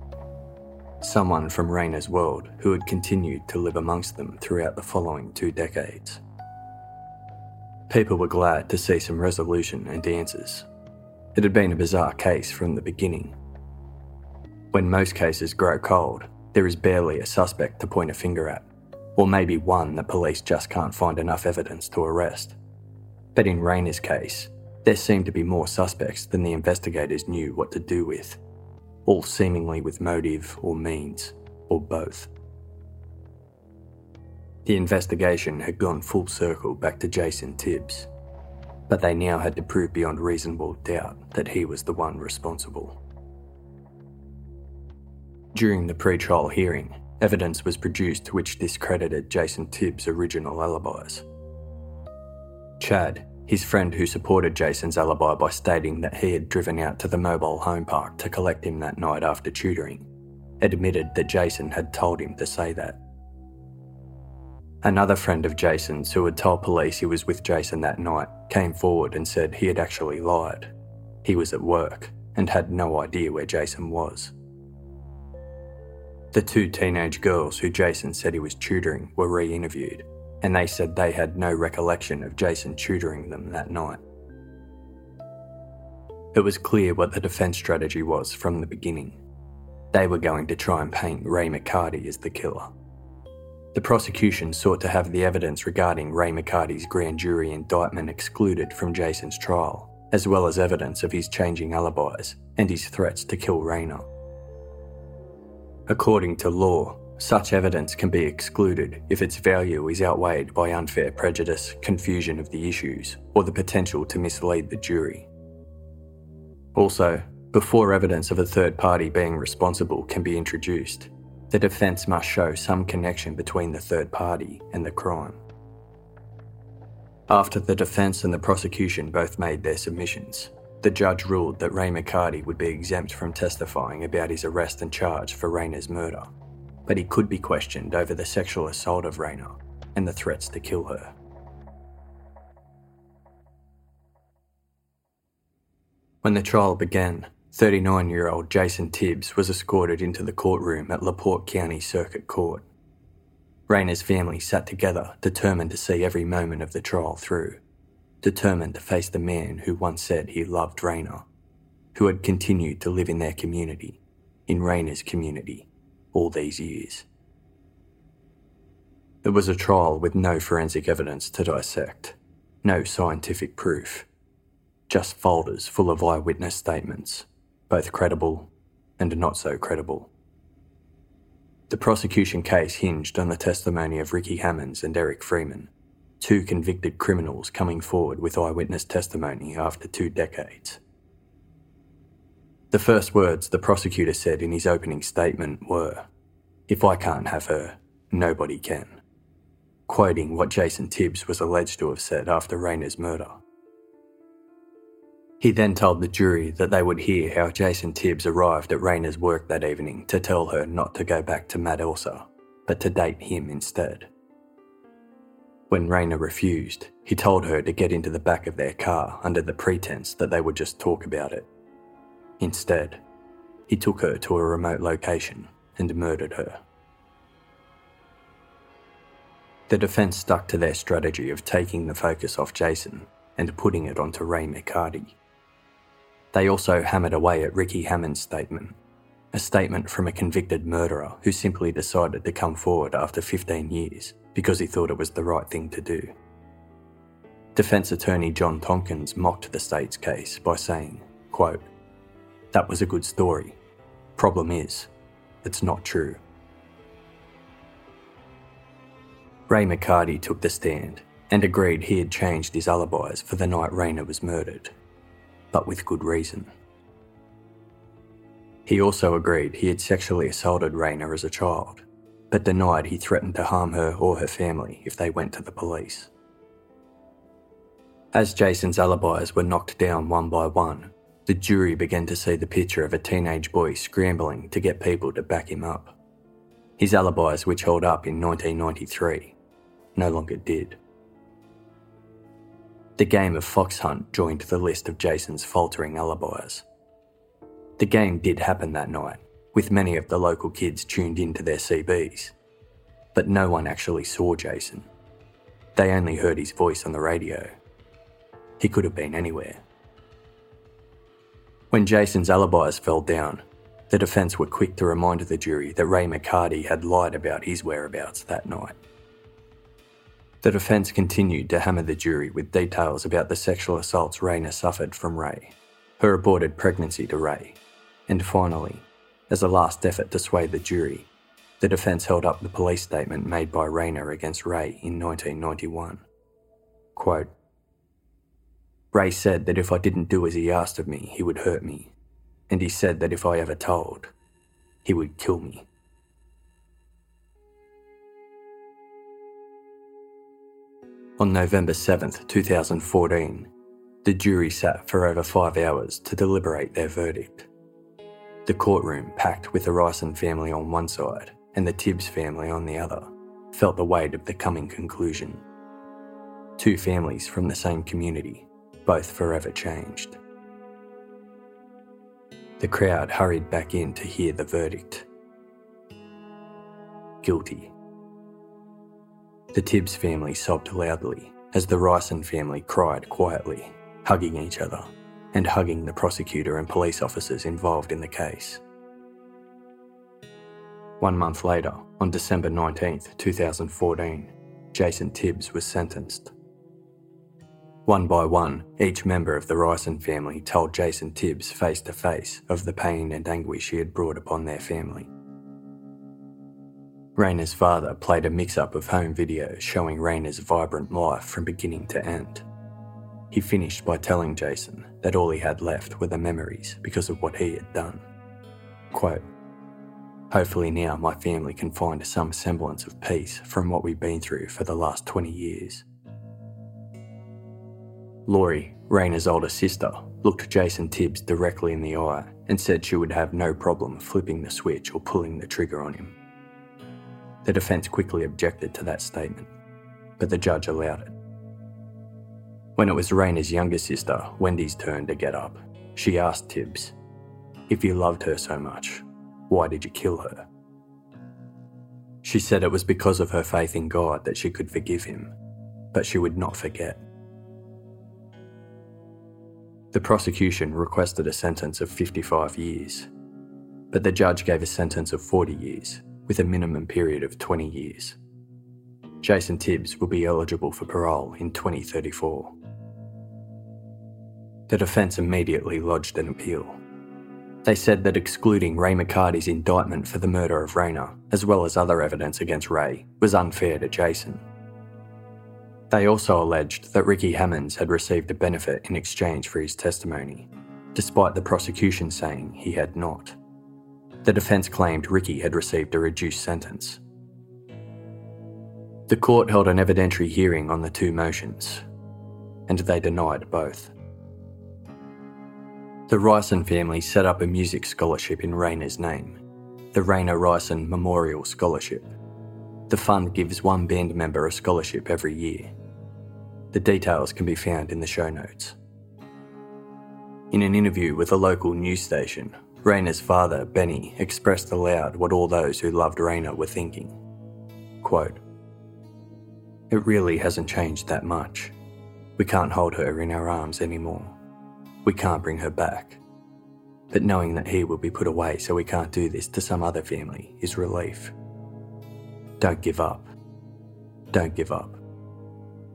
Someone from Rayna's world who had continued to live amongst them throughout the following two decades. People were glad to see some resolution and answers. It had been a bizarre case from the beginning. When most cases grow cold, there is barely a suspect to point a finger at, or maybe one that police just can't find enough evidence to arrest. But in Rayna's case, there seemed to be more suspects than the investigators knew what to do with, all seemingly with motive or means, or both. The investigation had gone full circle back to Jason Tibbs, but they now had to prove beyond reasonable doubt that he was the one responsible. During the pre-trial hearing, evidence was produced which discredited Jason Tibbs' original alibis. Chad, his friend who supported Jason's alibi by stating that he had driven out to the mobile home park to collect him that night after tutoring, admitted that Jason had told him to say that. Another friend of Jason's who had told police he was with Jason that night came forward and said he had actually lied. He was at work and had no idea where Jason was. The two teenage girls who Jason said he was tutoring were re interviewed, and they said they had no recollection of Jason tutoring them that night. It was clear what the defence strategy was from the beginning. They were going to try and paint Ray McCarty as the killer. The prosecution sought to have the evidence regarding Ray McCarty's grand jury indictment excluded from Jason's trial, as well as evidence of his changing alibis and his threats to kill Rayna. According to law, such evidence can be excluded if its value is outweighed by unfair prejudice, confusion of the issues, or the potential to mislead the jury. Also, before evidence of a third party being responsible can be introduced, the defence must show some connection between the third party and the crime. After the defence and the prosecution both made their submissions, the judge ruled that Ray McCarty would be exempt from testifying about his arrest and charge for Rayna's murder, but he could be questioned over the sexual assault of Rayna and the threats to kill her. When the trial began, 39 year old Jason Tibbs was escorted into the courtroom at LaPorte County Circuit Court. Rayna's family sat together, determined to see every moment of the trial through determined to face the man who once said he loved Rayna, who had continued to live in their community, in Rayna's community, all these years. It was a trial with no forensic evidence to dissect, no scientific proof, just folders full of eyewitness statements, both credible and not so credible. The prosecution case hinged on the testimony of Ricky Hammonds and Eric Freeman, two convicted criminals coming forward with eyewitness testimony after two decades. The first words the prosecutor said in his opening statement were, If I can't have her, nobody can. Quoting what Jason Tibbs was alleged to have said after Rayna's murder. He then told the jury that they would hear how Jason Tibbs arrived at Rayna's work that evening to tell her not to go back to Matt Elser, but to date him instead. When Rayna refused, he told her to get into the back of their car under the pretense that they would just talk about it. Instead, he took her to a remote location and murdered her. The defence stuck to their strategy of taking the focus off Jason and putting it onto Ray McCarty. They also hammered away at Ricky Hammond's statement, a statement from a convicted murderer who simply decided to come forward after 15 years because he thought it was the right thing to do. Defence attorney John Tompkins mocked the state's case by saying, quote, That was a good story. Problem is, it's not true. Ray McCarty took the stand, and agreed he had changed his alibis for the night Rayna was murdered, but with good reason. He also agreed he had sexually assaulted Rayna as a child, but denied he threatened to harm her or her family if they went to the police. As Jason's alibis were knocked down one by one, the jury began to see the picture of a teenage boy scrambling to get people to back him up. His alibis, which held up in 1993, no longer did. The game of Fox Hunt joined the list of Jason's faltering alibis. The game did happen that night, with many of the local kids tuned into their CBs, but no one actually saw Jason. They only heard his voice on the radio. He could have been anywhere. When Jason's alibis fell down, the defence were quick to remind the jury that Ray McCarty had lied about his whereabouts that night. The defence continued to hammer the jury with details about the sexual assaults Rayna suffered from Ray, her aborted pregnancy to Ray, and finally, as a last effort to sway the jury, the defence held up the police statement made by Rayna against Ray in 1991. Quote, Ray said that if I didn't do as he asked of me, he would hurt me. And he said that if I ever told, he would kill me. On November 7th, 2014, the jury sat for over five hours to deliberate their verdict. The courtroom, packed with the Rison family on one side and the Tibbs family on the other, felt the weight of the coming conclusion. Two families from the same community both forever changed. The crowd hurried back in to hear the verdict. Guilty. The Tibbs family sobbed loudly as the Rison family cried quietly, hugging each other and hugging the prosecutor and police officers involved in the case. One month later, on December 19, 2014, Jason Tibbs was sentenced. One by one, each member of the Rison family told Jason Tibbs face to face of the pain and anguish he had brought upon their family. Rayna's father played a mix up of home videos showing Rayna's vibrant life from beginning to end. He finished by telling Jason that all he had left were the memories because of what he had done. Quote, Hopefully, now my family can find some semblance of peace from what we've been through for the last 20 years. Laurie, Rayna's older sister, looked Jason Tibbs directly in the eye and said she would have no problem flipping the switch or pulling the trigger on him. The defence quickly objected to that statement, but the judge allowed it. When it was Rayna's younger sister, Wendy's turn to get up, she asked Tibbs, If you loved her so much, why did you kill her? She said it was because of her faith in God that she could forgive him, but she would not forget. The prosecution requested a sentence of 55 years, but the judge gave a sentence of 40 years, with a minimum period of 20 years. Jason Tibbs will be eligible for parole in 2034. The defence immediately lodged an appeal. They said that excluding Ray McCarty's indictment for the murder of Rayna, as well as other evidence against Ray, was unfair to Jason. They also alleged that Ricky Hammonds had received a benefit in exchange for his testimony, despite the prosecution saying he had not. The defence claimed Ricky had received a reduced sentence. The court held an evidentiary hearing on the two motions, and they denied both. The Rison family set up a music scholarship in Rayna's name, the Rayna Rison Memorial Scholarship. The fund gives one band member a scholarship every year. The details can be found in the show notes. In an interview with a local news station, Rayna's father, Benny, expressed aloud what all those who loved Rayna were thinking. Quote, It really hasn't changed that much. We can't hold her in our arms anymore. We can't bring her back. But knowing that he will be put away so we can't do this to some other family is relief. Don't give up. Don't give up.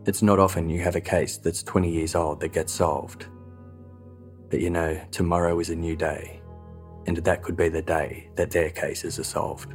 It's not often you have a case that's 20 years old that gets solved. But you know, tomorrow is a new day, and that could be the day that their cases are solved.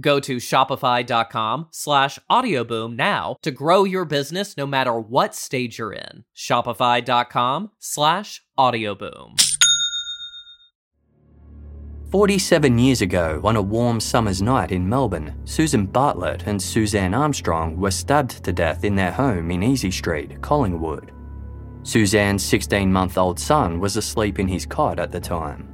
Go to shopify.com slash audioboom now to grow your business no matter what stage you're in. Shopify.com slash audioboom. 47 years ago, on a warm summer's night in Melbourne, Susan Bartlett and Suzanne Armstrong were stabbed to death in their home in Easy Street, Collingwood. Suzanne's 16 month old son was asleep in his cot at the time.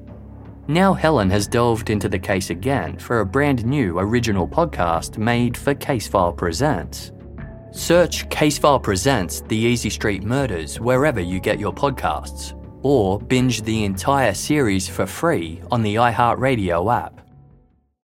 Now Helen has delved into the case again for a brand new original podcast made for Casefile Presents. Search Casefile Presents The Easy Street Murders wherever you get your podcasts, or binge the entire series for free on the iHeartRadio app.